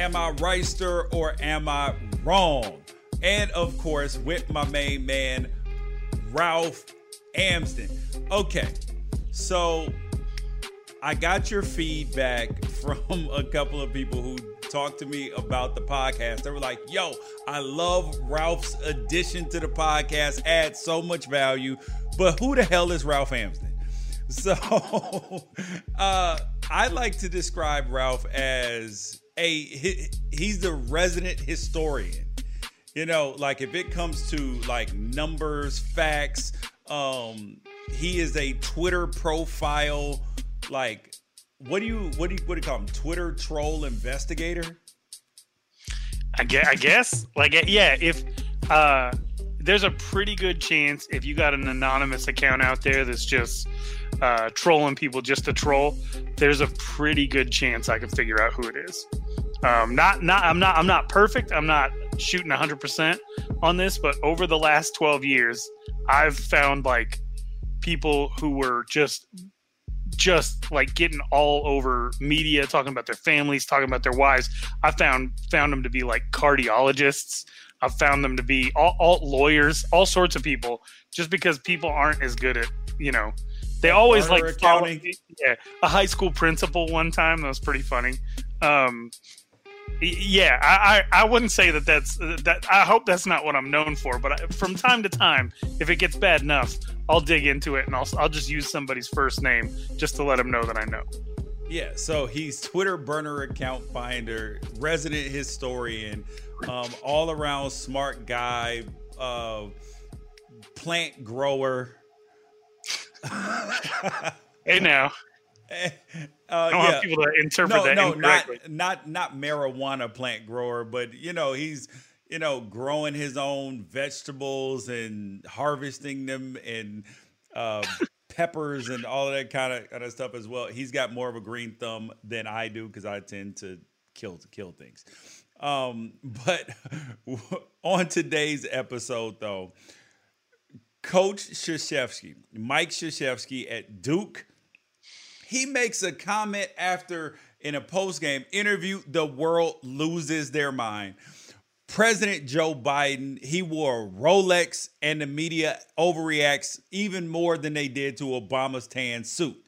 Am I Reister or am I wrong? And of course, with my main man, Ralph Amsden. Okay, so I got your feedback from a couple of people who talked to me about the podcast. They were like, yo, I love Ralph's addition to the podcast, adds so much value. But who the hell is Ralph Amsden? So uh, I like to describe Ralph as a he, he's the resident historian. You know, like if it comes to like numbers, facts, um, he is a Twitter profile like what do you what do you what do you call him? Twitter troll investigator? I guess, I guess like yeah, if uh there's a pretty good chance if you got an anonymous account out there that's just uh, trolling people just to troll, there's a pretty good chance I can figure out who it is. Um, not not I'm not I'm not perfect. I'm not shooting 100% on this, but over the last 12 years, I've found like people who were just just like getting all over media, talking about their families, talking about their wives. I found found them to be like cardiologists. I've found them to be all, all lawyers, all sorts of people, just because people aren't as good at you know. They always like follow, yeah, a high school principal one time that was pretty funny. Um, yeah, I, I, I wouldn't say that that's that. I hope that's not what I'm known for. But I, from time to time, if it gets bad enough, I'll dig into it and I'll I'll just use somebody's first name just to let them know that I know. Yeah, so he's Twitter burner account finder, resident historian, um, all around smart guy, uh, plant grower. Hey now. Uh, I don't yeah. want people to interpret no, that no, incorrectly. Not, not not marijuana plant grower, but you know he's you know growing his own vegetables and harvesting them and uh, peppers and all of that kind of kind of stuff as well. He's got more of a green thumb than I do because I tend to kill to kill things. Um, but on today's episode, though, Coach Krzyzewski, Mike Krzyzewski at Duke he makes a comment after in a post-game interview, the world loses their mind. President Joe Biden, he wore a Rolex, and the media overreacts even more than they did to Obama's tan suit.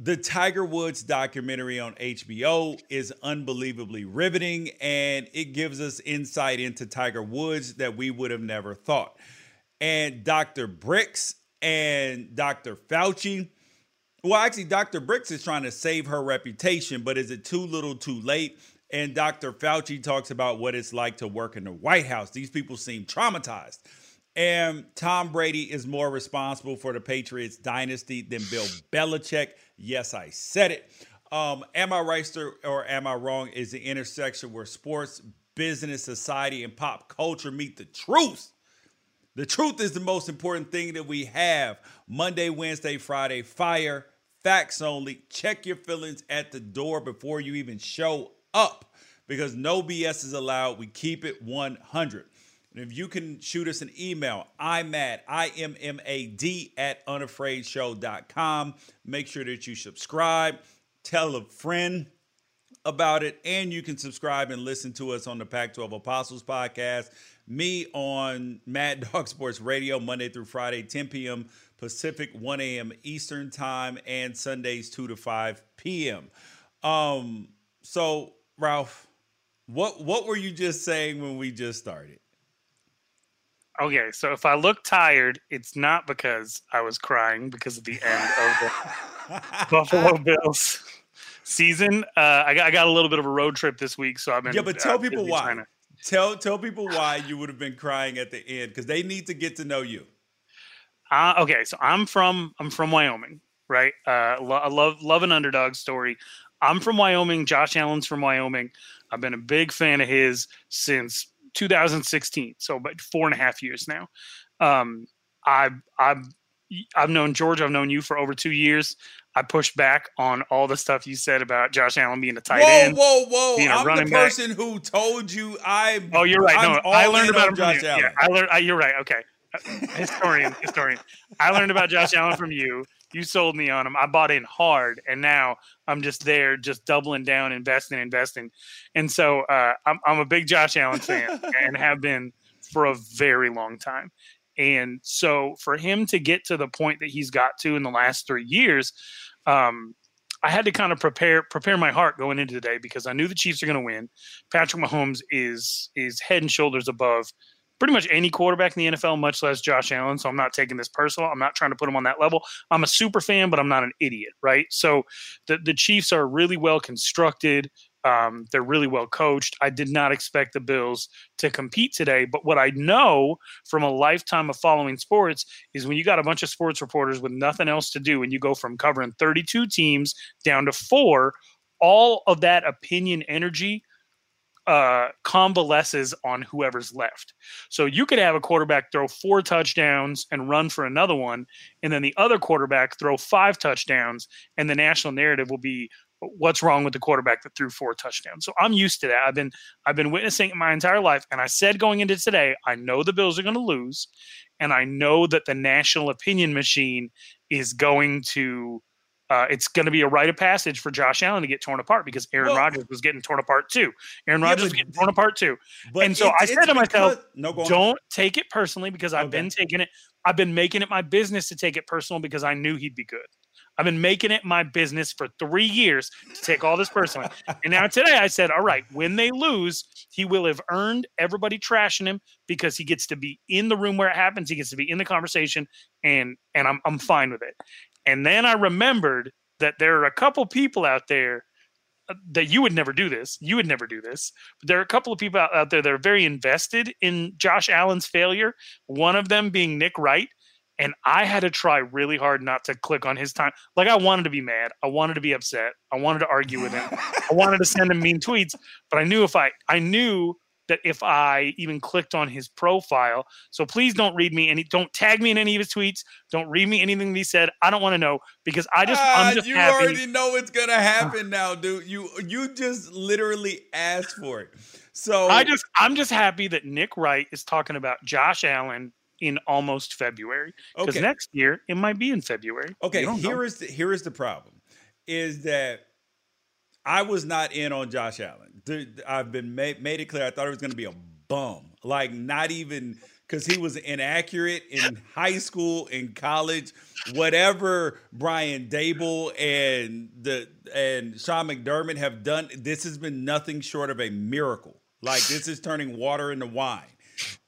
The Tiger Woods documentary on HBO is unbelievably riveting, and it gives us insight into Tiger Woods that we would have never thought. And Dr. Birx and Dr. Fauci, well, actually, Dr. Birx is trying to save her reputation, but is it too little too late? And Dr. Fauci talks about what it's like to work in the White House. These people seem traumatized. And Tom Brady is more responsible for the Patriots dynasty than Bill Belichick. Yes, I said it. Um, am I right or am I wrong? Is the intersection where sports, business, society, and pop culture meet the truth. The truth is the most important thing that we have. Monday, Wednesday, Friday, fire, facts only. Check your feelings at the door before you even show up because no BS is allowed. We keep it 100. And if you can shoot us an email, I'm at I-M-M-A-D at unafraidshow.com. Make sure that you subscribe, tell a friend about it, and you can subscribe and listen to us on the Pac 12 Apostles podcast me on Mad Dog Sports Radio Monday through Friday, 10 p.m. Pacific, 1 a.m. Eastern Time, and Sundays 2 to 5 p.m. Um, so Ralph, what what were you just saying when we just started? Okay, so if I look tired, it's not because I was crying because of the end of the Buffalo Bills season. Uh, I got I got a little bit of a road trip this week, so I've been yeah. But tell uh, people why. To, Tell tell people why you would have been crying at the end because they need to get to know you. Uh, okay, so I'm from I'm from Wyoming, right? Uh, lo- I love love an underdog story. I'm from Wyoming. Josh Allen's from Wyoming. I've been a big fan of his since 2016, so about four and a half years now. Um, I I've I've known George. I've known you for over two years. I pushed back on all the stuff you said about Josh Allen being a tight whoa, end. Whoa, whoa, whoa! I'm the person back. who told you I. Oh, you're right. No, I learned about him Josh Allen. Yeah, I learned. I, you're right. Okay, historian, historian. I learned about Josh Allen from you. You sold me on him. I bought in hard, and now I'm just there, just doubling down, investing, investing. And so uh, I'm, I'm a big Josh Allen fan and have been for a very long time. And so for him to get to the point that he's got to in the last three years, um, I had to kind of prepare prepare my heart going into today because I knew the Chiefs are going to win. Patrick Mahomes is is head and shoulders above pretty much any quarterback in the NFL, much less Josh Allen. So I'm not taking this personal. I'm not trying to put him on that level. I'm a super fan, but I'm not an idiot, right? So the the Chiefs are really well constructed. Um, they're really well coached. I did not expect the Bills to compete today, but what I know from a lifetime of following sports is when you got a bunch of sports reporters with nothing else to do, and you go from covering 32 teams down to four, all of that opinion energy uh, convalesces on whoever's left. So you could have a quarterback throw four touchdowns and run for another one, and then the other quarterback throw five touchdowns, and the national narrative will be what's wrong with the quarterback that threw four touchdowns. So I'm used to that. I've been I've been witnessing it my entire life, and I said going into today, I know the Bills are going to lose, and I know that the national opinion machine is going to uh, it's going to be a rite of passage for Josh Allen to get torn apart because Aaron well, Rodgers was getting torn apart too. Aaron Rodgers yeah, was getting torn apart too. And so I said to myself, no, don't take it personally because I've okay. been taking it. I've been making it my business to take it personal because I knew he'd be good. I've been making it my business for three years to take all this personally. and now today I said, all right, when they lose, he will have earned everybody trashing him because he gets to be in the room where it happens. He gets to be in the conversation, and and I'm I'm fine with it. And then I remembered that there are a couple people out there uh, that you would never do this. You would never do this. But there are a couple of people out, out there that are very invested in Josh Allen's failure. One of them being Nick Wright. And I had to try really hard not to click on his time. Like I wanted to be mad. I wanted to be upset. I wanted to argue with him. I wanted to send him mean tweets. But I knew if I I knew that if I even clicked on his profile. So please don't read me any, don't tag me in any of his tweets. Don't read me anything he said. I don't want to know because I just, ah, I'm just you happy. already know it's gonna happen now, dude. You you just literally asked for it. So I just I'm just happy that Nick Wright is talking about Josh Allen in almost February because okay. next year it might be in February. Okay, here is the, here is the problem, is that I was not in on Josh Allen. I've been made, made it clear. I thought it was going to be a bum, like not even because he was inaccurate in high school, in college, whatever. Brian Daboll and the and Sean McDermott have done. This has been nothing short of a miracle. Like this is turning water into wine.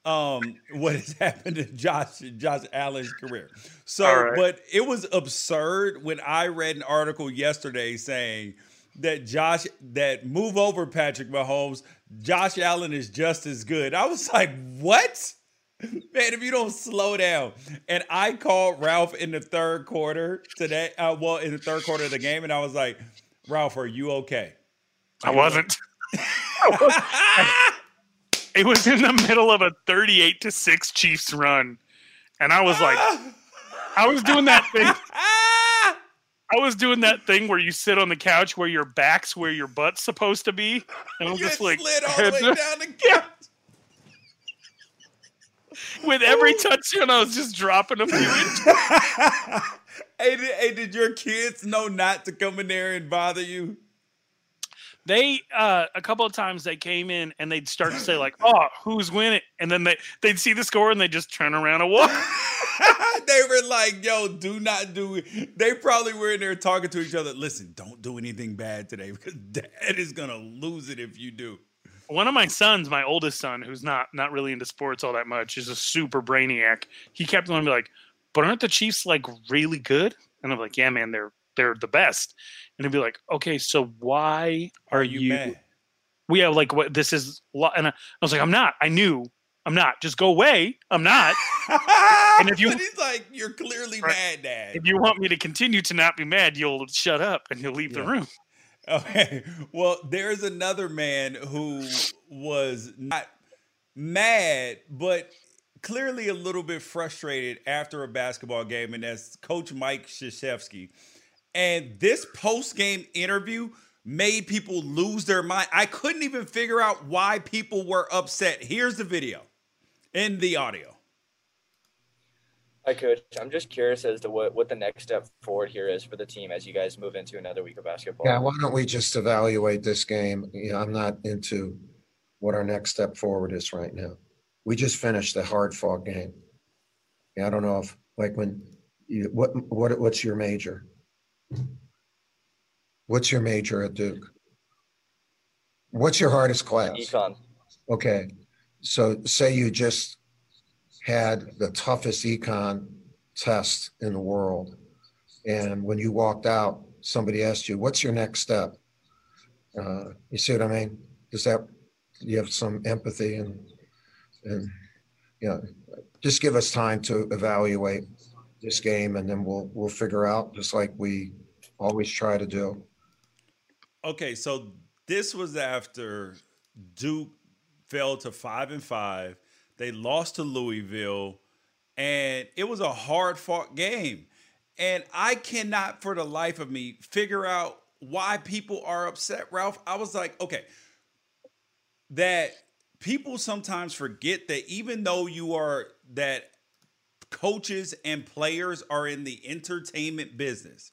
Um, what has happened to Josh Josh Allen's career? So, right. but it was absurd when I read an article yesterday saying that Josh that move over Patrick Mahomes, Josh Allen is just as good. I was like, what? Man, if you don't slow down. And I called Ralph in the third quarter today. Uh, well, in the third quarter of the game, and I was like, Ralph, are you okay? Are I wasn't. it was in the middle of a 38 to 6 Chiefs run. And I was like, I was doing that thing. I was doing that thing where you sit on the couch where your back's where your butt's supposed to be, and I'm just like slid all the way down the couch. With every touch, touchdown, I was just dropping a few inches. hey, did, hey, did your kids know not to come in there and bother you? They uh, a couple of times they came in and they'd start to say like, "Oh, who's winning?" And then they they'd see the score and they just turn around and walk. they were like, yo, do not do it. They probably were in there talking to each other. Listen, don't do anything bad today because dad is gonna lose it if you do. One of my sons, my oldest son, who's not not really into sports all that much, is a super brainiac. He kept on be like, but aren't the Chiefs like really good? And I'm like, yeah, man, they're they're the best. And he'd be like, okay, so why are, you? you we have like what this is, and I was like, I'm not. I knew I'm not. Just go away. I'm not. and if you, he's like, you're clearly right, mad, Dad. If you want me to continue to not be mad, you'll shut up and you'll leave yeah. the room. Okay. Well, there's another man who was not mad, but clearly a little bit frustrated after a basketball game, and that's Coach Mike Krzyzewski. And this post game interview made people lose their mind. I couldn't even figure out why people were upset. Here's the video in the audio. Hi, coach. I'm just curious as to what, what the next step forward here is for the team as you guys move into another week of basketball. Yeah, why don't we just evaluate this game? You know, I'm not into what our next step forward is right now. We just finished a hard fought game. Yeah, I don't know if like when you what what what's your major? What's your major at Duke? What's your hardest class? Econ. Okay. So say you just had the toughest econ test in the world. And when you walked out, somebody asked you, what's your next step? Uh, you see what I mean? Does that, you have some empathy and, and, you know, just give us time to evaluate this game and then we'll, we'll figure out just like we always try to do. Okay. So this was after Duke fell to five and five they lost to Louisville, and it was a hard fought game. And I cannot, for the life of me, figure out why people are upset, Ralph. I was like, okay, that people sometimes forget that even though you are that coaches and players are in the entertainment business,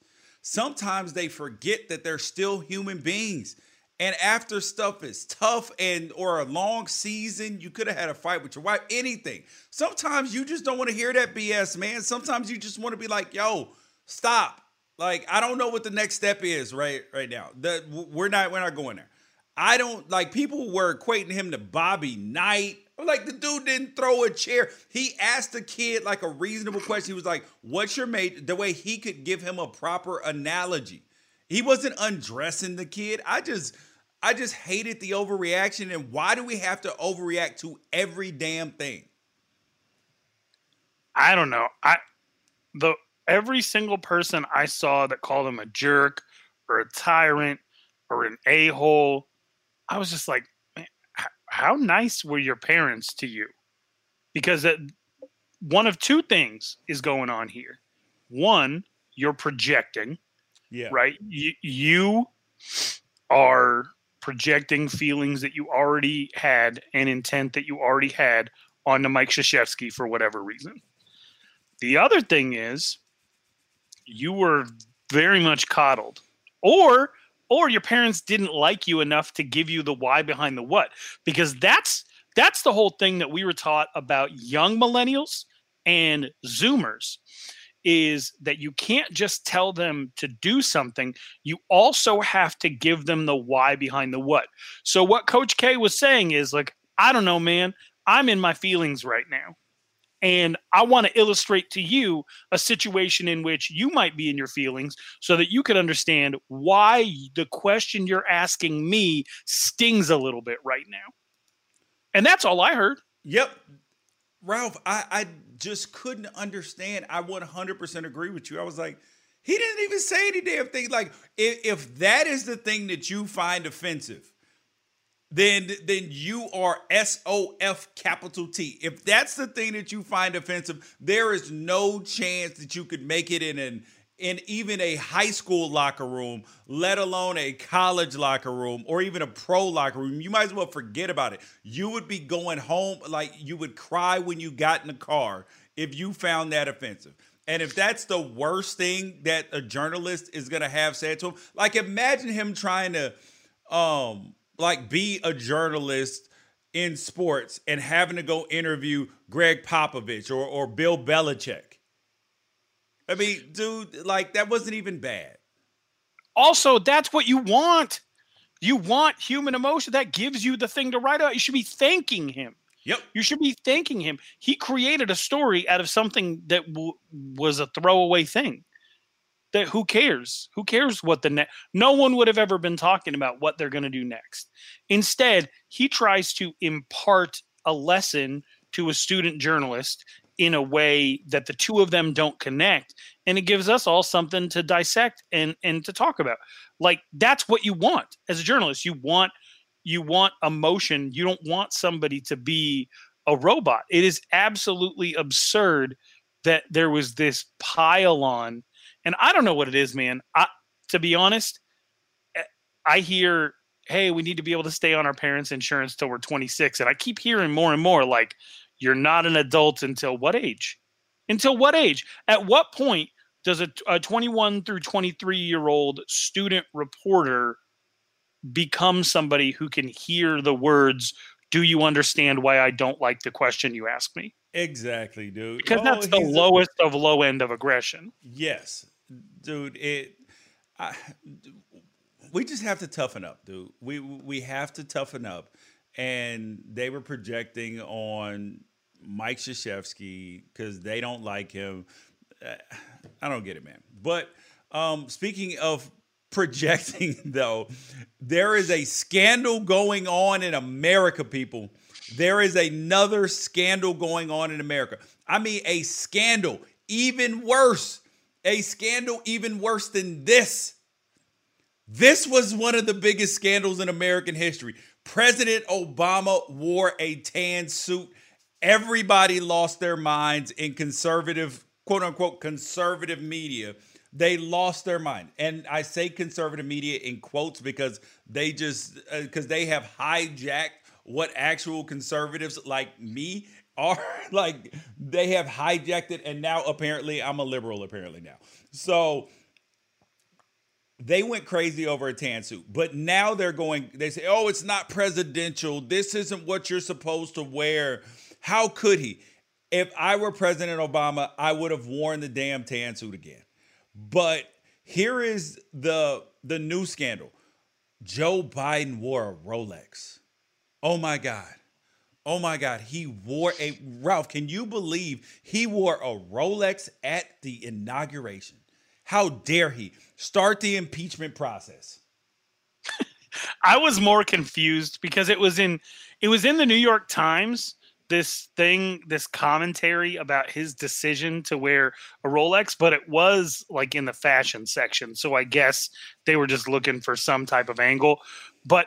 sometimes they forget that they're still human beings and after stuff is tough and or a long season, you could have had a fight with your wife, anything. Sometimes you just don't want to hear that BS, man. Sometimes you just want to be like, yo, stop. Like, I don't know what the next step is right right now. The, we're not we're not going there. I don't like people were equating him to Bobby Knight. Like the dude didn't throw a chair. He asked the kid like a reasonable question. He was like, "What's your mate?" The way he could give him a proper analogy. He wasn't undressing the kid. I just I just hated the overreaction. And why do we have to overreact to every damn thing? I don't know. I the every single person I saw that called him a jerk or a tyrant or an a hole, I was just like, how nice were your parents to you? Because that, one of two things is going on here. One, you're projecting. Yeah. Right. You, you are projecting feelings that you already had and intent that you already had onto Mike Krzyzewski for whatever reason. The other thing is you were very much coddled or or your parents didn't like you enough to give you the why behind the what because that's that's the whole thing that we were taught about young millennials and zoomers is that you can't just tell them to do something. You also have to give them the why behind the what. So, what Coach K was saying is like, I don't know, man, I'm in my feelings right now. And I want to illustrate to you a situation in which you might be in your feelings so that you can understand why the question you're asking me stings a little bit right now. And that's all I heard. Yep. Ralph, I, I just couldn't understand. I 100% agree with you. I was like, he didn't even say any damn thing. Like, if, if that is the thing that you find offensive, then then you are S O F capital T. If that's the thing that you find offensive, there is no chance that you could make it in an in even a high school locker room, let alone a college locker room or even a pro locker room, you might as well forget about it. You would be going home like you would cry when you got in the car if you found that offensive. And if that's the worst thing that a journalist is going to have said to him, like imagine him trying to um like be a journalist in sports and having to go interview Gregg Popovich or or Bill Belichick I mean, dude, like that wasn't even bad. Also, that's what you want. You want human emotion. That gives you the thing to write about. You should be thanking him. Yep. You should be thanking him. He created a story out of something that w- was a throwaway thing. That who cares? Who cares what the next? No one would have ever been talking about what they're going to do next. Instead, he tries to impart a lesson to a student journalist in a way that the two of them don't connect and it gives us all something to dissect and and to talk about like that's what you want as a journalist you want you want emotion you don't want somebody to be a robot it is absolutely absurd that there was this pile on and i don't know what it is man i to be honest eh, i hear hey we need to be able to stay on our parents insurance till we're 26 and i keep hearing more and more like you're not an adult until what age? Until what age? At what point does a, a 21 through 23 year old student reporter become somebody who can hear the words, Do you understand why I don't like the question you ask me? Exactly, dude. Because oh, that's the lowest a, of low end of aggression. Yes, dude. It. I, we just have to toughen up, dude. We we have to toughen up. And they were projecting on Mike Krzyzewski because they don't like him. I don't get it, man. But um, speaking of projecting, though, there is a scandal going on in America, people. There is another scandal going on in America. I mean, a scandal even worse. A scandal even worse than this. This was one of the biggest scandals in American history. President Obama wore a tan suit. Everybody lost their minds in conservative, quote unquote, conservative media. They lost their mind. And I say conservative media in quotes because they just, because uh, they have hijacked what actual conservatives like me are. like they have hijacked it. And now apparently I'm a liberal, apparently now. So, they went crazy over a tan suit, but now they're going, they say, oh, it's not presidential. This isn't what you're supposed to wear. How could he? If I were President Obama, I would have worn the damn tan suit again. But here is the the new scandal. Joe Biden wore a Rolex. Oh my God. Oh my God. He wore a Ralph, can you believe he wore a Rolex at the inauguration? How dare he? Start the impeachment process. I was more confused because it was in it was in the New York Times this thing this commentary about his decision to wear a Rolex but it was like in the fashion section so I guess they were just looking for some type of angle but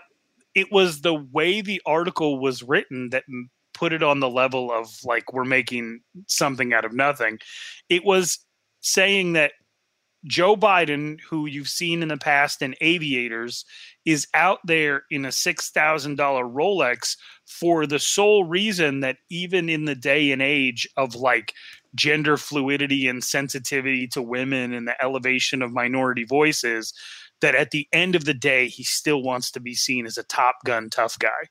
it was the way the article was written that put it on the level of like we're making something out of nothing. It was saying that Joe Biden, who you've seen in the past in aviators, is out there in a $6,000 Rolex for the sole reason that even in the day and age of like gender fluidity and sensitivity to women and the elevation of minority voices, that at the end of the day, he still wants to be seen as a top gun tough guy.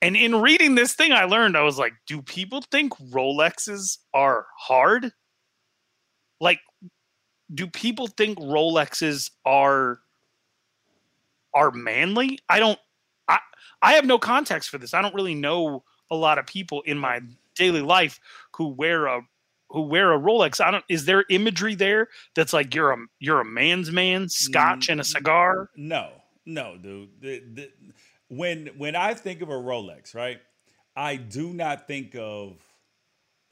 And in reading this thing, I learned I was like, do people think Rolexes are hard? Like, do people think Rolexes are are manly? I don't I I have no context for this. I don't really know a lot of people in my daily life who wear a who wear a Rolex. I don't is there imagery there that's like you're a you're a man's man, scotch and a cigar? No. No, dude. The, the, when when I think of a Rolex, right? I do not think of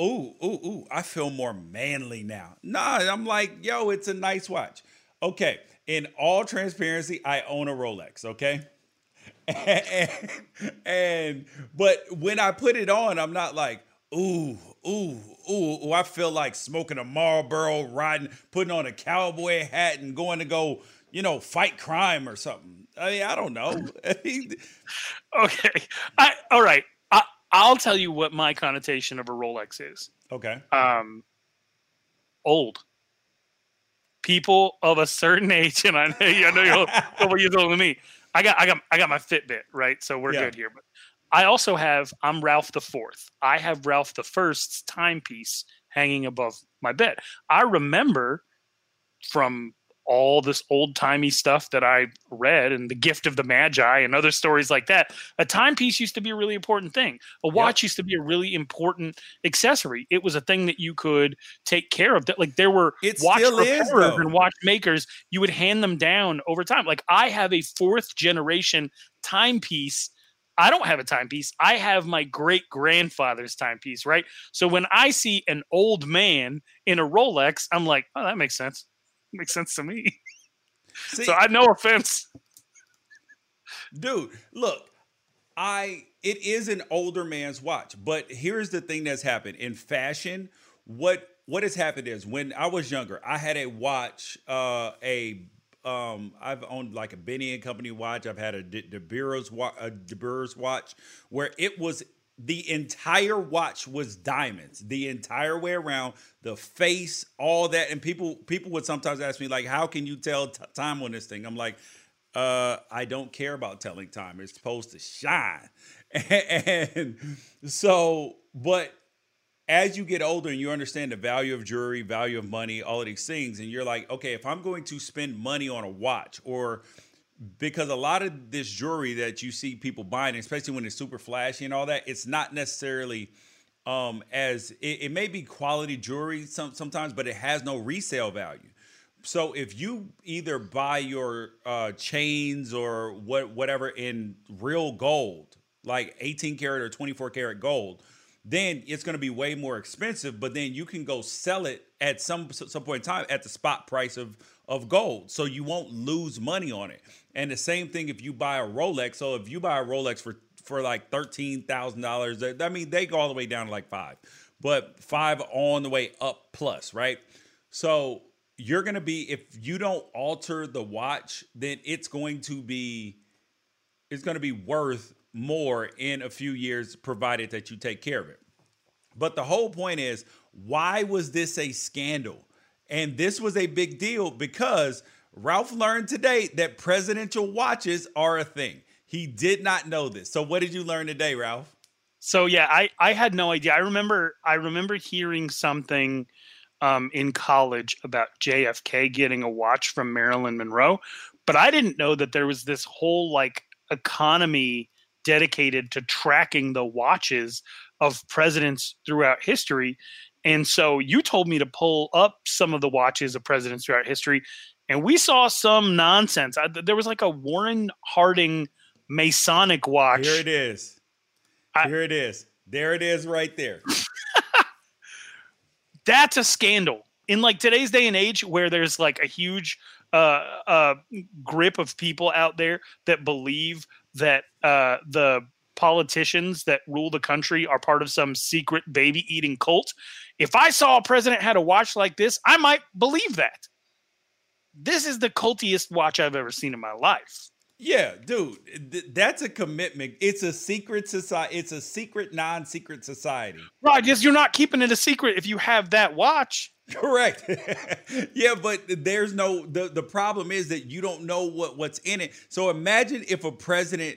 ooh, ooh, ooh, I feel more manly now. Nah, I'm like, yo, it's a nice watch. Okay, in all transparency, I own a Rolex, okay? And, and, but when I put it on, I'm not like, ooh, ooh, ooh, ooh, I feel like smoking a Marlboro, riding, putting on a cowboy hat and going to go, you know, fight crime or something. I mean, I don't know. okay. I all right. I'll tell you what my connotation of a Rolex is. Okay. Um, old. People of a certain age, and I know, I know you're a couple years older than me. I got, I got, I got my Fitbit, right? So we're yeah. good here. But I also have, I'm Ralph the Fourth. I have Ralph the First's timepiece hanging above my bed. I remember from all this old timey stuff that I read and the gift of the Magi and other stories like that, a timepiece used to be a really important thing. A watch yep. used to be a really important accessory. It was a thing that you could take care of. That like there were it watch repairers and watchmakers. You would hand them down over time. Like I have a fourth generation timepiece. I don't have a timepiece. I have my great grandfather's timepiece, right? So when I see an old man in a Rolex, I'm like, oh, that makes sense makes sense to me. See, so I no offense. Dude, look, I it is an older man's watch, but here's the thing that's happened in fashion. What what has happened is when I was younger, I had a watch, uh, a um, I've owned like a Benny and Company watch. I've had a De, De Beers watch, where it was the entire watch was diamonds the entire way around the face all that. And people people would sometimes ask me like how can you tell t- time on this thing? I'm like uh i don't care about telling time. It's supposed to shine. And so but as you get older and you understand the value of jewelry value of money all of these things and you're like okay if i'm going to spend money on a watch or because a lot of this jewelry that you see people buying, especially when it's super flashy and all that, it's not necessarily um, as it, it, may be quality jewelry some, sometimes, but it has no resale value. So if you either buy your uh, chains or what whatever in real gold, like 18 karat or 24 karat gold, then it's going to be way more expensive. But then you can go sell it at some some point in time at the spot price of of gold, so you won't lose money on it. And the same thing if you buy a Rolex. So if you buy a Rolex for for like thirteen thousand dollars, I mean they go all the way down to like five, but five on the way up plus, right? So you're gonna be if you don't alter the watch, then it's going to be it's going to be worth more in a few years, provided that you take care of it. But the whole point is, why was this a scandal? And this was a big deal because Ralph learned today that presidential watches are a thing. He did not know this. So what did you learn today, Ralph? So yeah, I I had no idea. I remember I remember hearing something um, in college about JFK getting a watch from Marilyn Monroe, but I didn't know that there was this whole like economy dedicated to tracking the watches of presidents throughout history. And so you told me to pull up some of the watches of presidents throughout history, and we saw some nonsense. I, there was like a Warren Harding Masonic watch. Here it is. I, Here it is. There it is, right there. That's a scandal in like today's day and age, where there's like a huge uh, uh, grip of people out there that believe that uh, the politicians that rule the country are part of some secret baby eating cult. If I saw a president had a watch like this, I might believe that. This is the cultiest watch I've ever seen in my life. Yeah, dude, th- that's a commitment. It's a secret society. It's a secret, non-secret society. Right? Yes, you're not keeping it a secret if you have that watch. Correct. yeah, but there's no the the problem is that you don't know what what's in it. So imagine if a president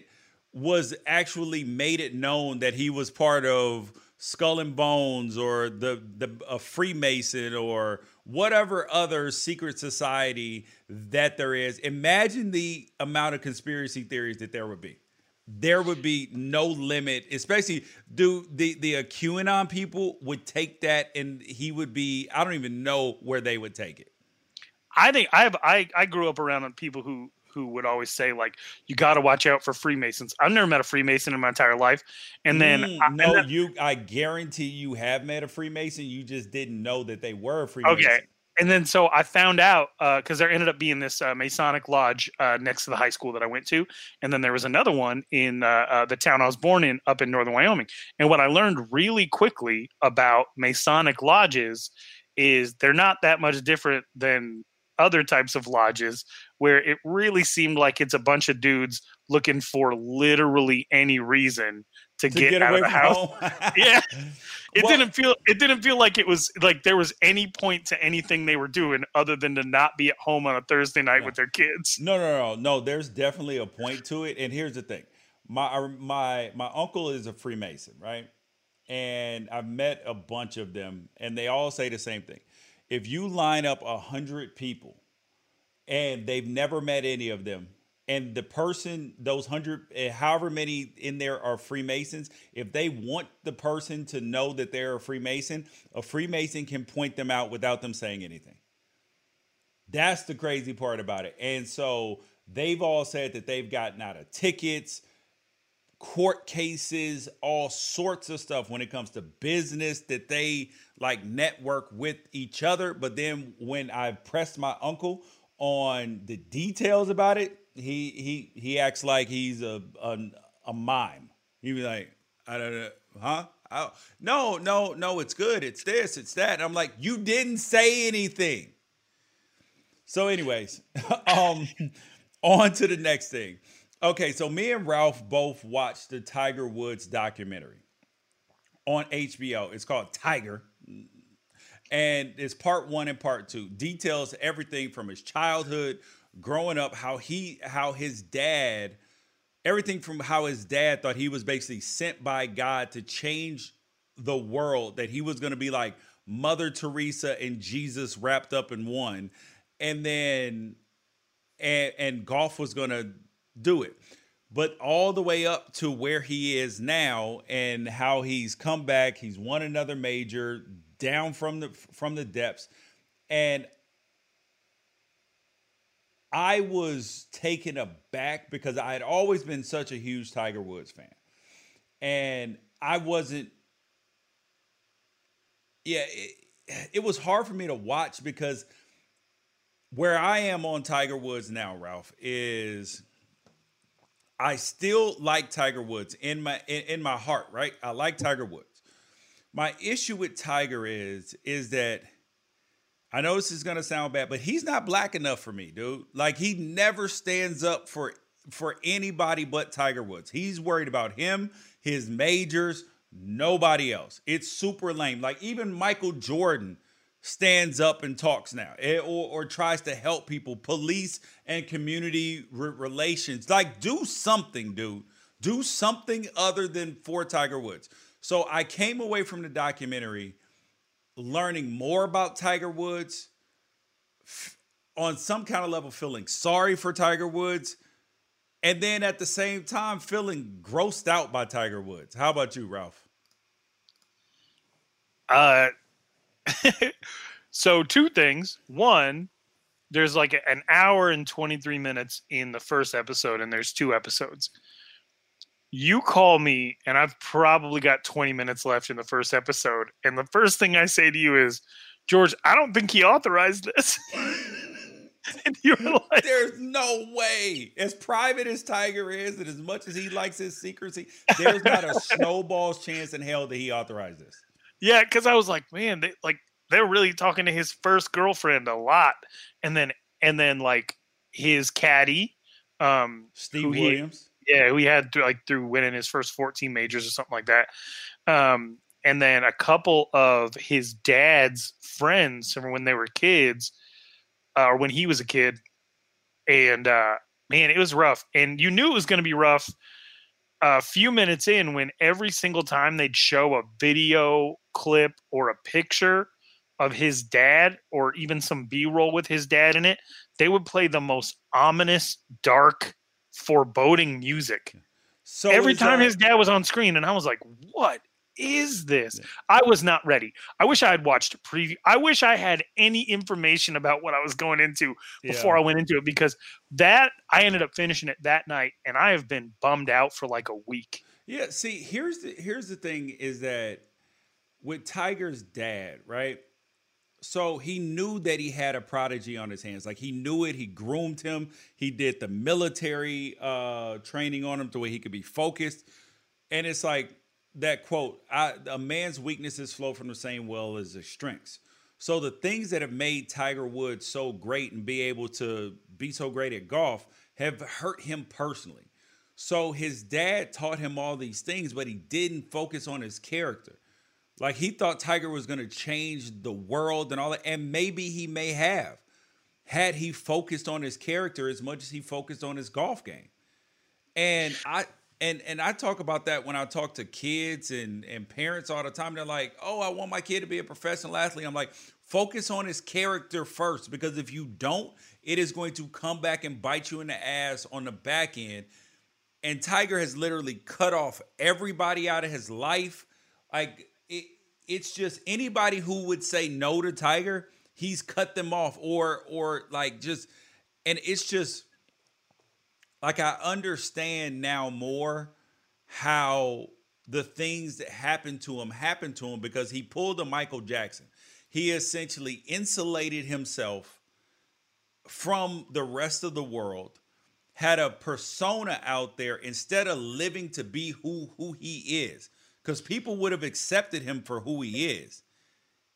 was actually made it known that he was part of Skull and Bones or the the a Freemason or whatever other secret society that there is. Imagine the amount of conspiracy theories that there would be. There would be no limit, especially do the the QAnon people would take that and he would be I don't even know where they would take it. I think I have I I grew up around people who who would always say like you got to watch out for Freemasons. I've never met a Freemason in my entire life, and then mm, I, no, and then, you I guarantee you have met a Freemason. You just didn't know that they were a Freemason. Okay. And then so I found out because uh, there ended up being this uh, Masonic lodge uh, next to the high school that I went to, and then there was another one in uh, uh, the town I was born in up in northern Wyoming. And what I learned really quickly about Masonic lodges is they're not that much different than other types of lodges where it really seemed like it's a bunch of dudes looking for literally any reason to, to get, get, out of the house. yeah. It well, didn't feel it didn't feel like it was like there was any point to anything they were doing other than to not be at home on a Thursday night with their kids. No, no, no, no. There's definitely a point to it. And here's the thing. My my my uncle is a Freemason, right? And I've met a bunch of them, and they all say the same thing if you line up a hundred people and they've never met any of them, and the person, those hundred, eh, however many in there are Freemasons, if they want the person to know that they're a Freemason, a Freemason can point them out without them saying anything. That's the crazy part about it. And so they've all said that they've gotten out of tickets court cases, all sorts of stuff when it comes to business that they like network with each other. But then when I pressed my uncle on the details about it, he he he acts like he's a a, a mime. He be like, I don't know, huh? I, no, no, no, it's good. It's this, it's that. And I'm like, you didn't say anything. So, anyways, um, on to the next thing. Okay, so me and Ralph both watched the Tiger Woods documentary. on HBO. It's called Tiger. And it's part one and part two. Details everything from his childhood, growing up, how he how his dad, everything from how his dad thought he was basically sent by God to change the world, that he was gonna be like Mother Teresa and Jesus wrapped up in one. And then and and golf was gonna do it but all the way up to where he is now and how he's come back he's won another major down from the from the depths and I was taken aback because I had always been such a huge Tiger Woods fan. And I wasn't yeah, it, it was hard for me to watch because where I am on Tiger Woods now, Ralph, is I still like Tiger Woods in my in, in my heart, right? I like Tiger Woods. My issue with Tiger is is that I know this is gonna sound bad, but he's not black enough for me, dude. Like he never stands up for for anybody but Tiger Woods. He's worried about him, his majors, nobody else. It's super lame. Like even Michael Jordan stands up and talks now eh, or, or tries to help people police and community re- relations. Like do something dude. Do something other than for tiger woods. So i came away from the documentary learning more about tiger woods f- on some kind of level feeling sorry for tiger woods and then at the same time feeling grossed out by tiger woods. How about you ralph? Uh so two things. One, there's like an hour and 23 minutes in the first episode, and there's two episodes. You call me, and I've probably got 20 minutes left in the first episode. And the first thing I say to you is, George, I don't think he authorized this. and you're like, There's no way. As private as Tiger is, and as much as he likes his secrecy, there's not a snowball's chance in hell that he authorized this. Yeah, because I was like, man, they, like they're really talking to his first girlfriend a lot, and then and then like his caddy, um, Steve Williams. He, yeah, we had through, like through winning his first 14 majors or something like that. Um, and then a couple of his dad's friends from when they were kids, uh, or when he was a kid, and uh, man, it was rough. And you knew it was going to be rough a few minutes in when every single time they'd show a video clip or a picture of his dad or even some b-roll with his dad in it they would play the most ominous dark foreboding music. So every time that- his dad was on screen and i was like what is this? I was not ready. I wish I had watched a preview. I wish I had any information about what I was going into before yeah. I went into it because that I ended up finishing it that night and I have been bummed out for like a week. Yeah, see, here's the here's the thing is that with Tiger's dad, right? So he knew that he had a prodigy on his hands. Like he knew it. He groomed him. He did the military uh, training on him to where he could be focused. And it's like that quote, a man's weaknesses flow from the same well as his strengths. So the things that have made Tiger Woods so great and be able to be so great at golf have hurt him personally. So his dad taught him all these things, but he didn't focus on his character. Like he thought Tiger was going to change the world and all that, and maybe he may have had he focused on his character as much as he focused on his golf game. And I and and I talk about that when I talk to kids and and parents all the time. They're like, "Oh, I want my kid to be a professional athlete." I'm like, "Focus on his character first, because if you don't, it is going to come back and bite you in the ass on the back end." And Tiger has literally cut off everybody out of his life. Like it, it's just anybody who would say no to Tiger, he's cut them off, or or like just, and it's just like I understand now more how the things that happened to him happened to him because he pulled a Michael Jackson. He essentially insulated himself from the rest of the world, had a persona out there instead of living to be who who he is because people would have accepted him for who he is.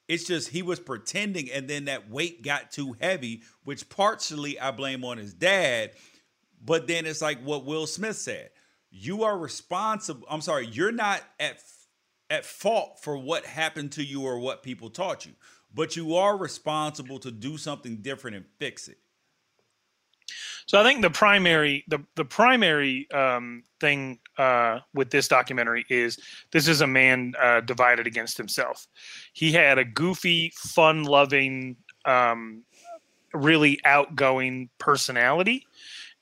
It's just he was pretending, and then that weight got too heavy, which partially I blame on his dad but then it's like what Will Smith said. You are responsible. I'm sorry, you're not at at fault for what happened to you or what people taught you, but you are responsible to do something different and fix it. So I think the primary the the primary um, thing uh, with this documentary is this is a man uh, divided against himself. He had a goofy, fun-loving, um, really outgoing personality,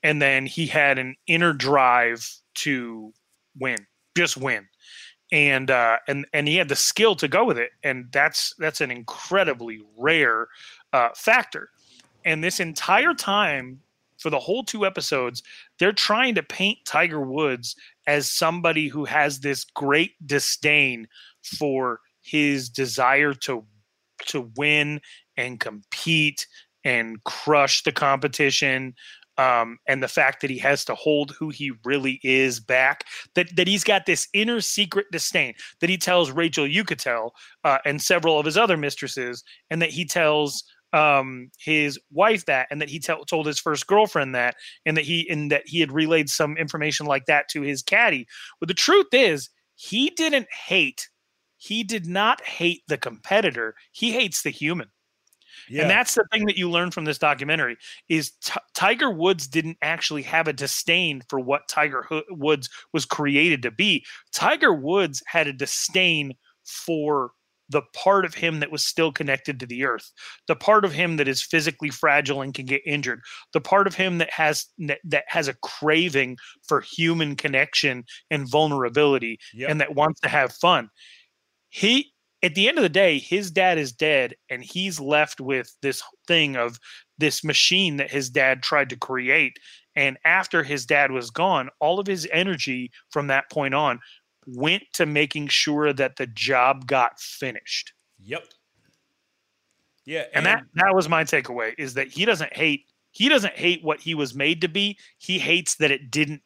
and then he had an inner drive to win, just win and uh, and and he had the skill to go with it, and that's that's an incredibly rare uh, factor. And this entire time, for the whole two episodes, they're trying to paint Tiger Woods as somebody who has this great disdain for his desire to to win and compete and crush the competition um, and the fact that he has to hold who he really is back, that that he's got this inner secret disdain that he tells Rachel Uchitel uh, and several of his other mistresses, and that he tells um, his wife that, and that he t- told his first girlfriend that, and that he and that he had relayed some information like that to his caddy. But the truth is, he didn't hate. He did not hate the competitor. He hates the human. Yeah. And that's the thing that you learn from this documentary is t- Tiger Woods didn't actually have a disdain for what Tiger Ho- Woods was created to be. Tiger Woods had a disdain for the part of him that was still connected to the earth, the part of him that is physically fragile and can get injured, the part of him that has that, that has a craving for human connection and vulnerability yep. and that wants to have fun. He at the end of the day, his dad is dead, and he's left with this thing of this machine that his dad tried to create. And after his dad was gone, all of his energy from that point on went to making sure that the job got finished. Yep. Yeah, and, and that that was my takeaway is that he doesn't hate he doesn't hate what he was made to be. He hates that it didn't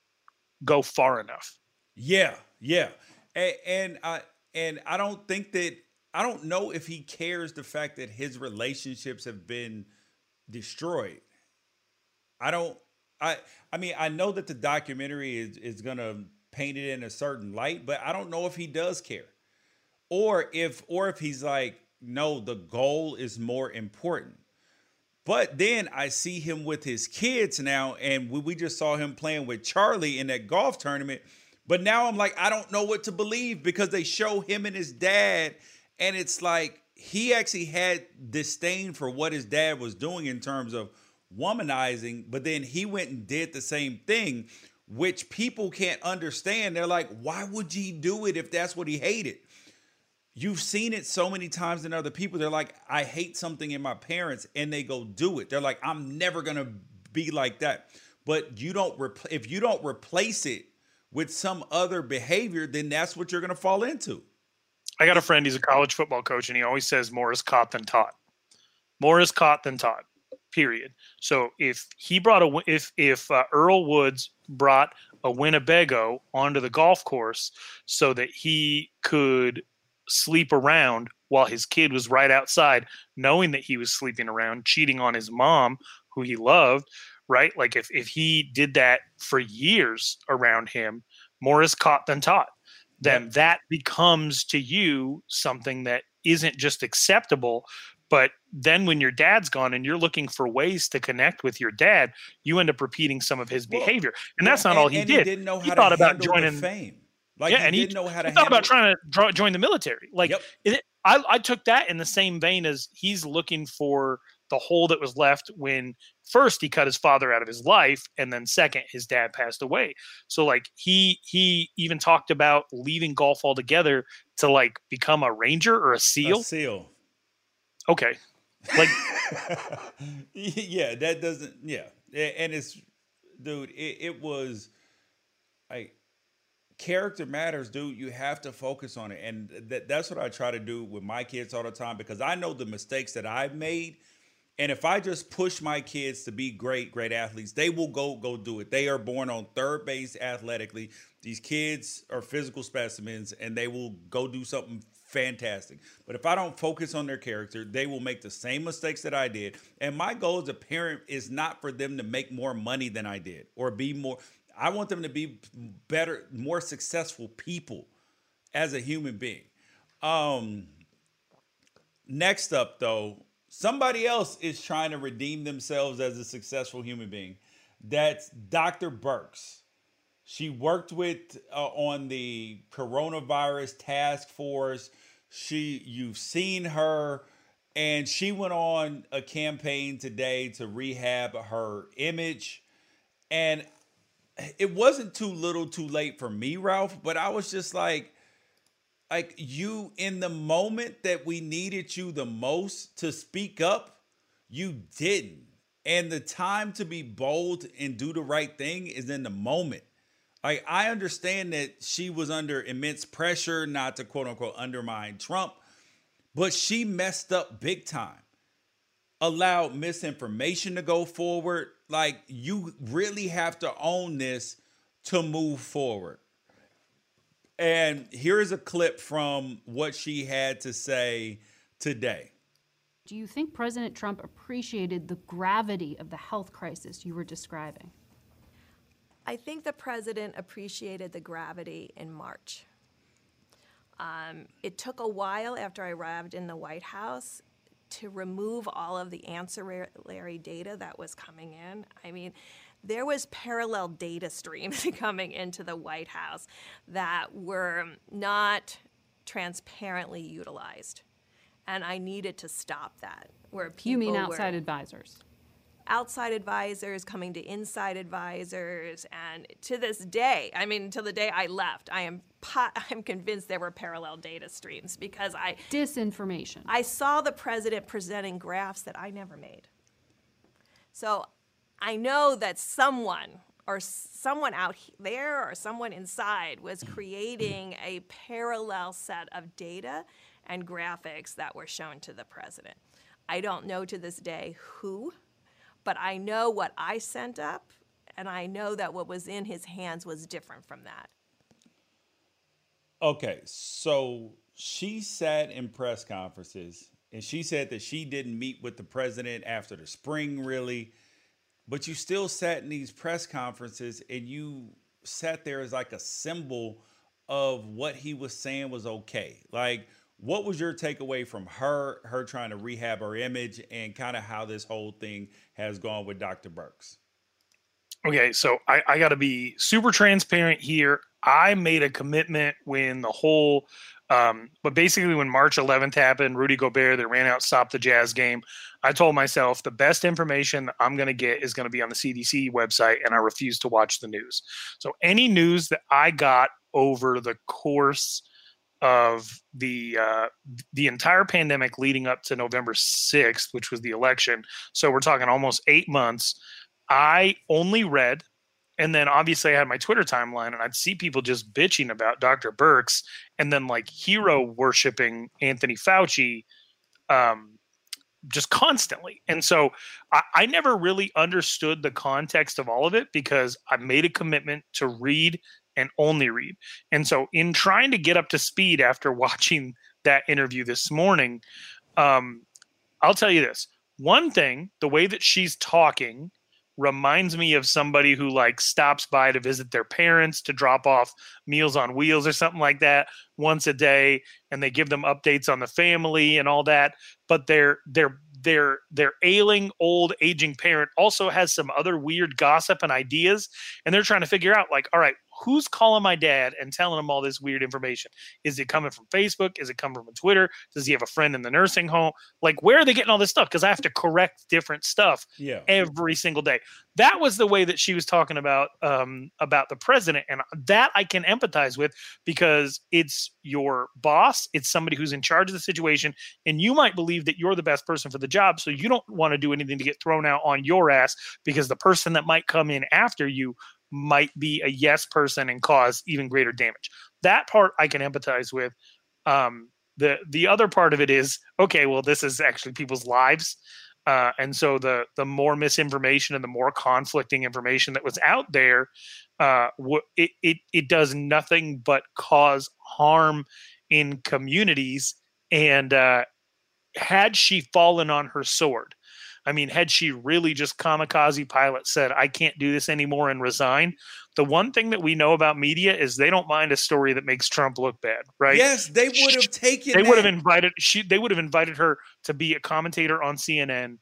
go far enough. Yeah, yeah, and, and I and I don't think that I don't know if he cares the fact that his relationships have been destroyed. I don't I I mean I know that the documentary is is going to paint it in a certain light, but I don't know if he does care. Or if or if he's like no, the goal is more important. But then I see him with his kids now, and we, we just saw him playing with Charlie in that golf tournament. But now I'm like, I don't know what to believe because they show him and his dad and it's like he actually had disdain for what his dad was doing in terms of womanizing, but then he went and did the same thing, which people can't understand. They're like, why would he do it if that's what he hated? You've seen it so many times in other people. They're like, I hate something in my parents, and they go do it. They're like, I'm never gonna be like that. But you don't if you don't replace it with some other behavior, then that's what you're gonna fall into. I got a friend. He's a college football coach, and he always says more is caught than taught. More is caught than taught. Period. So if he brought a if if uh, Earl Woods brought a Winnebago onto the golf course so that he could sleep around while his kid was right outside, knowing that he was sleeping around, cheating on his mom, who he loved, right? Like if if he did that for years around him, more is caught than taught then that becomes to you something that isn't just acceptable but then when your dad's gone and you're looking for ways to connect with your dad you end up repeating some of his behavior and that's not and, all he did he didn't know how he thought about joining fame like yeah, he and he didn't know how to. He thought about trying to draw, join the military. Like yep. it, I, I took that in the same vein as he's looking for the hole that was left when first he cut his father out of his life and then second his dad passed away. So like he he even talked about leaving golf altogether to like become a ranger or a seal a seal. okay. Like yeah that doesn't yeah. And it's dude it, it was like character matters dude. You have to focus on it. And that, that's what i try to do with my kids all the time because i know the mistakes that i've made and if I just push my kids to be great, great athletes, they will go go do it. They are born on third base athletically. These kids are physical specimens and they will go do something fantastic. But if I don't focus on their character, they will make the same mistakes that I did. And my goal as a parent is not for them to make more money than I did or be more I want them to be better, more successful people as a human being. Um, next up, though, somebody else is trying to redeem themselves as a successful human being. That's Dr. Birx. She worked with uh, on the coronavirus task force. She, you've seen her, and she went on a campaign today to rehab her image. And it wasn't too little, too late for me, Ralph. But I was just like, like you in the moment that we needed you the most to speak up, you didn't. And the time to be bold and do the right thing is in the moment. Like I understand that she was under immense pressure not to quote unquote undermine Trump, but she messed up big time. Allowed misinformation to go forward. Like you really have to own this to move forward. And here is a clip from what she had to say today. Do you think President Trump appreciated the gravity of the health crisis you were describing? I think the president appreciated the gravity in March. Um, it took a while after I arrived in the White House to remove all of the ancillary data that was coming in. I mean, there was parallel data streams coming into the White House that were not transparently utilized. And I needed to stop that. Where people you mean outside were, advisors? outside advisors coming to inside advisors and to this day i mean to the day i left i am i'm convinced there were parallel data streams because i disinformation i saw the president presenting graphs that i never made so i know that someone or someone out there or someone inside was creating a parallel set of data and graphics that were shown to the president i don't know to this day who but I know what I sent up, and I know that what was in his hands was different from that. Okay, so she sat in press conferences and she said that she didn't meet with the president after the spring, really. But you still sat in these press conferences and you sat there as like a symbol of what he was saying was okay. Like, what was your takeaway from her, her trying to rehab her image and kind of how this whole thing has gone with Dr. Birx? Okay, so I, I got to be super transparent here. I made a commitment when the whole, um, but basically when March 11th happened, Rudy Gobert, they ran out, stopped the Jazz game. I told myself the best information I'm going to get is going to be on the CDC website, and I refuse to watch the news. So any news that I got over the course of the uh, the entire pandemic leading up to November 6th, which was the election. So we're talking almost eight months. I only read, and then obviously I had my Twitter timeline, and I'd see people just bitching about Dr. Birx and then like hero worshiping Anthony Fauci, um, just constantly. And so I, I never really understood the context of all of it because I made a commitment to read and only read. And so, in trying to get up to speed after watching that interview this morning, um, I'll tell you this one thing the way that she's talking reminds me of somebody who like stops by to visit their parents to drop off meals on wheels or something like that once a day and they give them updates on the family and all that. But they're they're their their ailing old aging parent also has some other weird gossip and ideas and they're trying to figure out like all right who's calling my dad and telling him all this weird information? Is it coming from Facebook? Is it coming from Twitter? Does he have a friend in the nursing home? Like, where are they getting all this stuff? Because I have to correct different stuff yeah. every single day. That was the way that she was talking about um, about the president, and that I can empathize with because it's your boss, it's somebody who's in charge of the situation, and you might believe that you're the best person for the job, so you don't want to do anything to get thrown out on your ass because the person that might come in after you might be a yes person and cause even greater damage. That part I can empathize with. Um, the the other part of it is okay. Well, this is actually people's lives, uh, and so the the more misinformation and the more conflicting information that was out there, uh, it it it does nothing but cause harm in communities. And uh, had she fallen on her sword, I mean, had she really just kamikaze pilot said, I can't do this anymore and resign, the one thing that we know about media is they don't mind a story that makes Trump look bad, right? Yes, they would have taken They would have invited she they would have invited her to be a commentator on CNN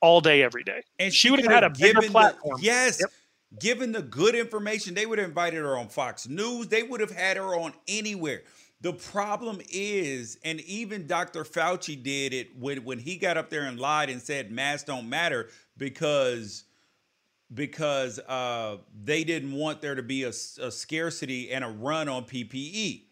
all day, every day. And she, she would have had a bigger platform. The, yes. Yep. Given the good information, they would have invited her on Fox News. They would have had her on anywhere. The problem is, and even Dr. Fauci did it when, when he got up there and lied and said masks don't matter because because uh, they didn't want there to be a, a scarcity and a run on PPE.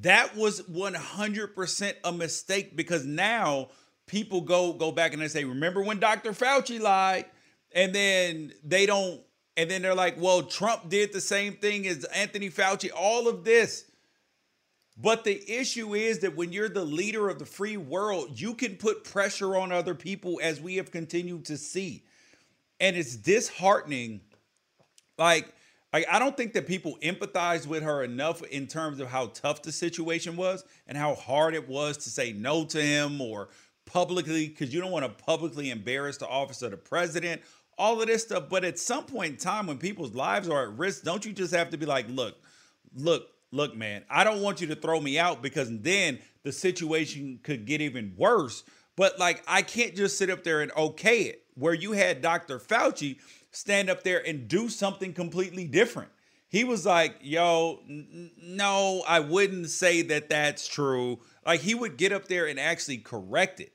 That was 100% a mistake because now people go go back and they say, "Remember when Dr. Fauci lied?" And then they don't and then they're like, "Well, Trump did the same thing as Anthony Fauci." All of this but the issue is that when you're the leader of the free world, you can put pressure on other people as we have continued to see. And it's disheartening. Like, like I don't think that people empathize with her enough in terms of how tough the situation was and how hard it was to say no to him or publicly, because you don't want to publicly embarrass the office of the president, all of this stuff. But at some point in time, when people's lives are at risk, don't you just have to be like, look, look, look, man, I don't want you to throw me out because then the situation could get even worse. But like, I can't just sit up there and okay it. Where you had Dr. Fauci stand up there and do something completely different. He was like, yo, n- no, I wouldn't say that that's true. Like, he would get up there and actually correct it.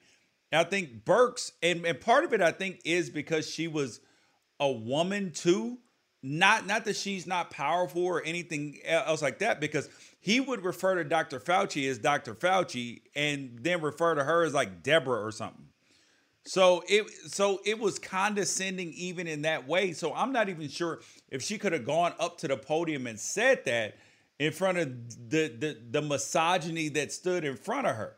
And I think Birx, and, and part of it, I think, is because she was a woman too not not that she's not powerful or anything else like that because he would refer to Dr. Fauci as Dr. Fauci and then refer to her as like Deborah or something. So it so it was condescending even in that way. So I'm not even sure if she could have gone up to the podium and said that in front of the the, the misogyny that stood in front of her.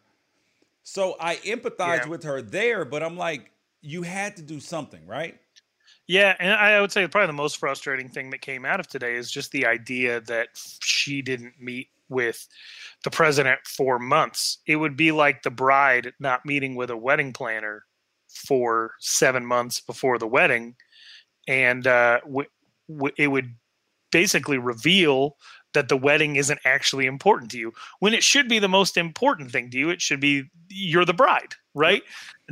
So I empathize yeah. with her there, but I'm like, you had to do something, right? Yeah, and I would say probably the most frustrating thing that came out of today is just the idea that she didn't meet with the president for months. It would be like the bride not meeting with a wedding planner for seven months before the wedding, and uh, w- w- it would basically reveal that the wedding isn't actually important to you. When it should be the most important thing to you it should be you're the bride right?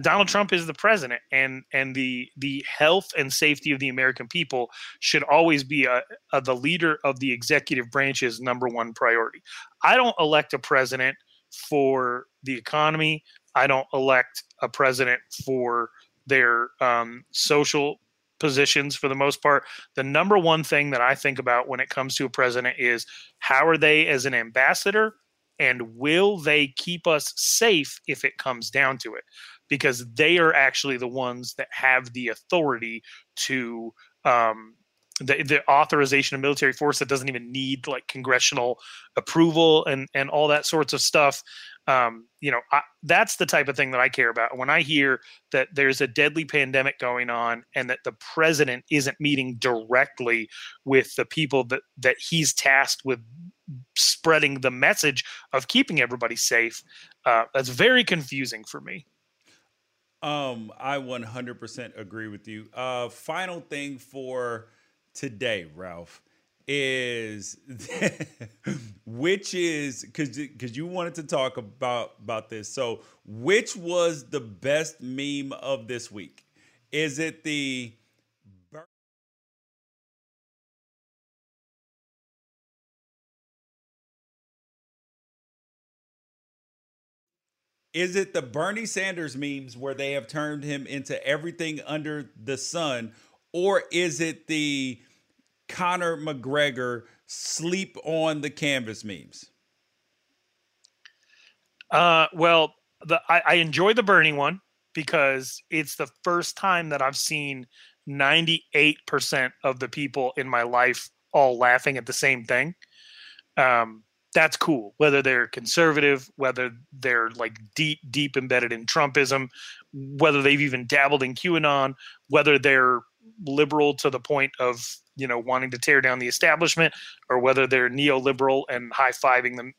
Donald trump is the president and and the the health and safety of the american people should always be a, a the leader of the executive branch's number one priority. I don't elect a president for the economy. I don't elect a president for their um, social positions for the most part. The number one thing that I think about when it comes to a president is how are they as an ambassador and will they keep us safe if it comes down to it? Because they are actually the ones that have the authority to um, the, the authorization of military force that doesn't even need like congressional approval and and all that sorts of stuff. Um, you know I, that's the type of thing that i care about. When i hear that there's a deadly pandemic going on and that the president isn't meeting directly with the people that that he's tasked with spreading the message of keeping everybody safe uh, that's very confusing for me. Um i 100% agree with you. Uh final thing for today, Ralph, is which is because because you wanted to talk about about this. So, which was the best meme of this week? Is it the Is it the Bernie Sanders memes where they have turned him into everything under the sun, or is it the Conor McGregor sleep on the canvas memes? Uh, well, the I, I enjoy the Bernie one because it's the first time that I've seen 98% of the people in my life all laughing at the same thing. Um, that's cool. Whether they're conservative, whether they're like deep, deep embedded in Trumpism, whether they've even dabbled in QAnon, whether they're liberal to the point of you know wanting to tear down the establishment or whether they're neoliberal and high-fiving them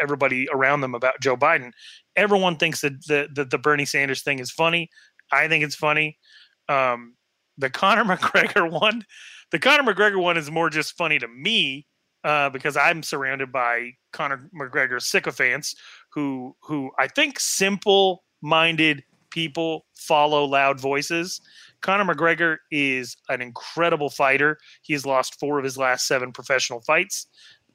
everybody around them about Joe Biden everyone thinks that the, that the Bernie Sanders thing is funny I think it's funny. Um, the Conor McGregor one, the Conor McGregor one is more just funny to me uh, because I'm surrounded by Conor McGregor sycophants who who I think simple minded people follow loud voices. Conor McGregor is an incredible fighter. He's lost four of his last seven professional fights,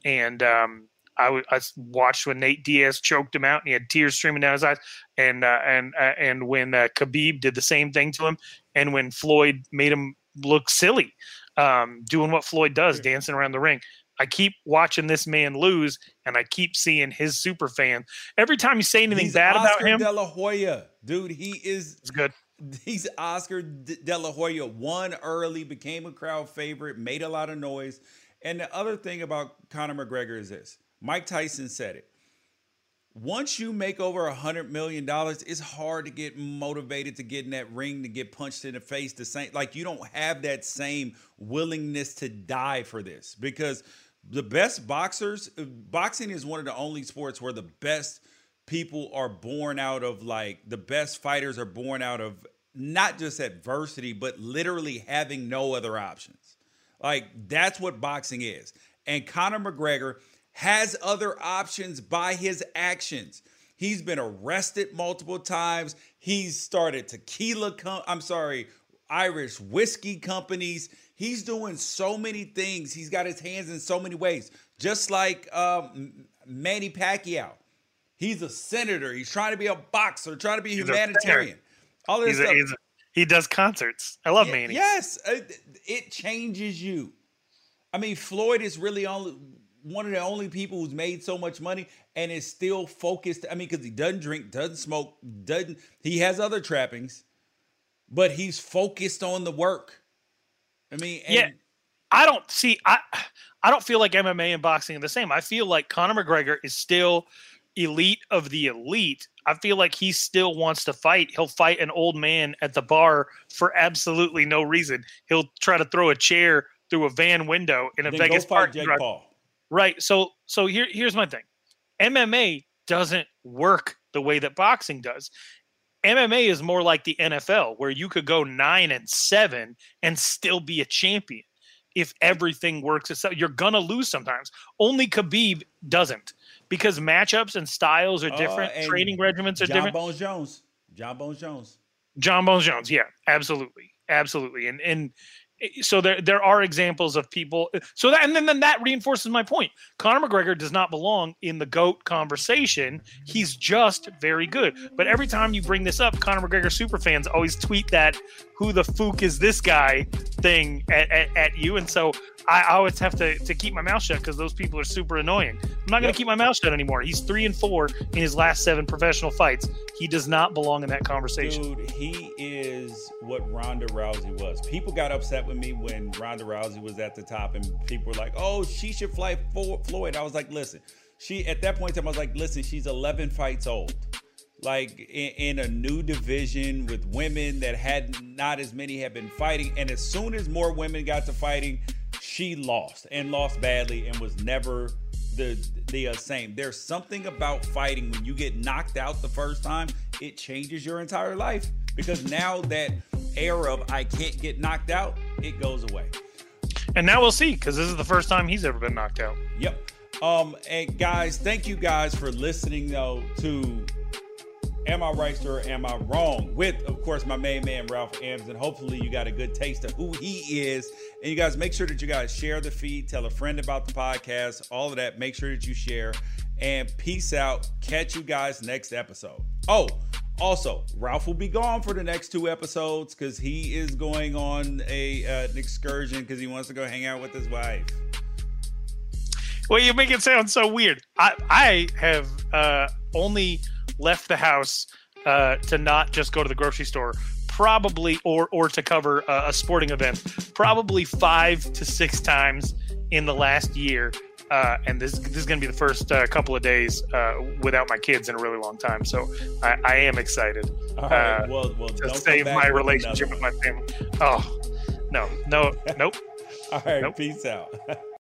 and um, I, w- I watched when Nate Diaz choked him out and he had tears streaming down his eyes, and uh, and uh, and when uh, Khabib did the same thing to him, and when Floyd made him look silly, um, doing what Floyd does, dancing around the ring. I keep watching this man lose, and I keep seeing his super fan. Every time you say anything he's bad Oscar about him, De La Hoya, dude, he is. It's good. He's Oscar De La Hoya. Won early, became a crowd favorite, made a lot of noise. And the other thing about Conor McGregor is this: Mike Tyson said it. Once you make over a hundred million dollars, it's hard to get motivated to get in that ring to get punched in the face. The same, like you don't have that same willingness to die for this because the best boxers, boxing is one of the only sports where the best people are born out of like the best fighters are born out of not just adversity, but literally having no other options. Like that's what boxing is. And Conor McGregor has other options by his actions. He's been arrested multiple times. He's started tequila com- I'm sorry, Irish whiskey companies. He's doing so many things. He's got his hands in so many ways. Just like um, Manny Pacquiao. He's a senator. He's trying to be a boxer, trying to be he's humanitarian. All this he's stuff. A, a, he does concerts. I love yeah, Manny. Yes, uh, it, it changes you. I mean, Floyd is really only one of the only people who's made so much money and is still focused. I mean, because he doesn't drink, doesn't smoke, doesn't. He has other trappings, but he's focused on the work. I mean, and, yeah. I don't see. I I don't feel like MMA and boxing are the same. I feel like Conor McGregor is still elite of the elite. I feel like he still wants to fight. He'll fight an old man at the bar for absolutely no reason. He'll try to throw a chair through a van window in a then Vegas park. Right. So so here here's my thing. MMA doesn't work the way that boxing does. MMA is more like the NFL where you could go 9 and 7 and still be a champion if everything works itself. You're going to lose sometimes. Only Khabib doesn't because matchups and styles are different, uh, training regimens are John different. Jon Bones Jones. Jon Bones Jones. Jon Bones Jones, yeah, absolutely. Absolutely. And and so there there are examples of people so that and then, then that reinforces my point conor mcgregor does not belong in the goat conversation he's just very good but every time you bring this up conor mcgregor super fans always tweet that who the fook is this guy thing at, at, at you and so I always have to, to keep my mouth shut because those people are super annoying. I'm not going to yep. keep my mouth shut anymore. He's three and four in his last seven professional fights. He does not belong in that conversation. Dude, he is what Ronda Rousey was. People got upset with me when Ronda Rousey was at the top, and people were like, "Oh, she should fight Floyd." I was like, "Listen." She at that point in time, I was like, "Listen, she's 11 fights old." like in, in, a new division with women that had not as many have been fighting and as soon as more women got to fighting she lost and lost badly and was never the the uh, same. There's something about fighting when you get knocked out the first time, it changes your entire life because now that era of I can't get knocked out, it goes away. And now we'll see because this is the first time he's ever been knocked out. Yep. Um, and guys, thank you guys for listening though to Am I Right, or Am I Wrong? With, of course, my main man, Ralph Amson. Hopefully, you got a good taste of who he is. And you guys make sure that you guys share the feed, tell a friend about the podcast, all of that. Make sure that you share. And peace out. Catch you guys next episode. Oh, also, Ralph will be gone for the next two episodes because he is going on a uh, an excursion because he wants to go hang out with his wife. Well, you make it sound so weird. I I have uh, only left the house uh, to not just go to the grocery store, probably or or to cover a, a sporting event, probably five to six times in the last year. Uh, and this this is going to be the first uh, couple of days uh, without my kids in a really long time. So I, I am excited uh, well, well, to save my relationship with my family. Oh no, no, nope. All right, nope. peace out.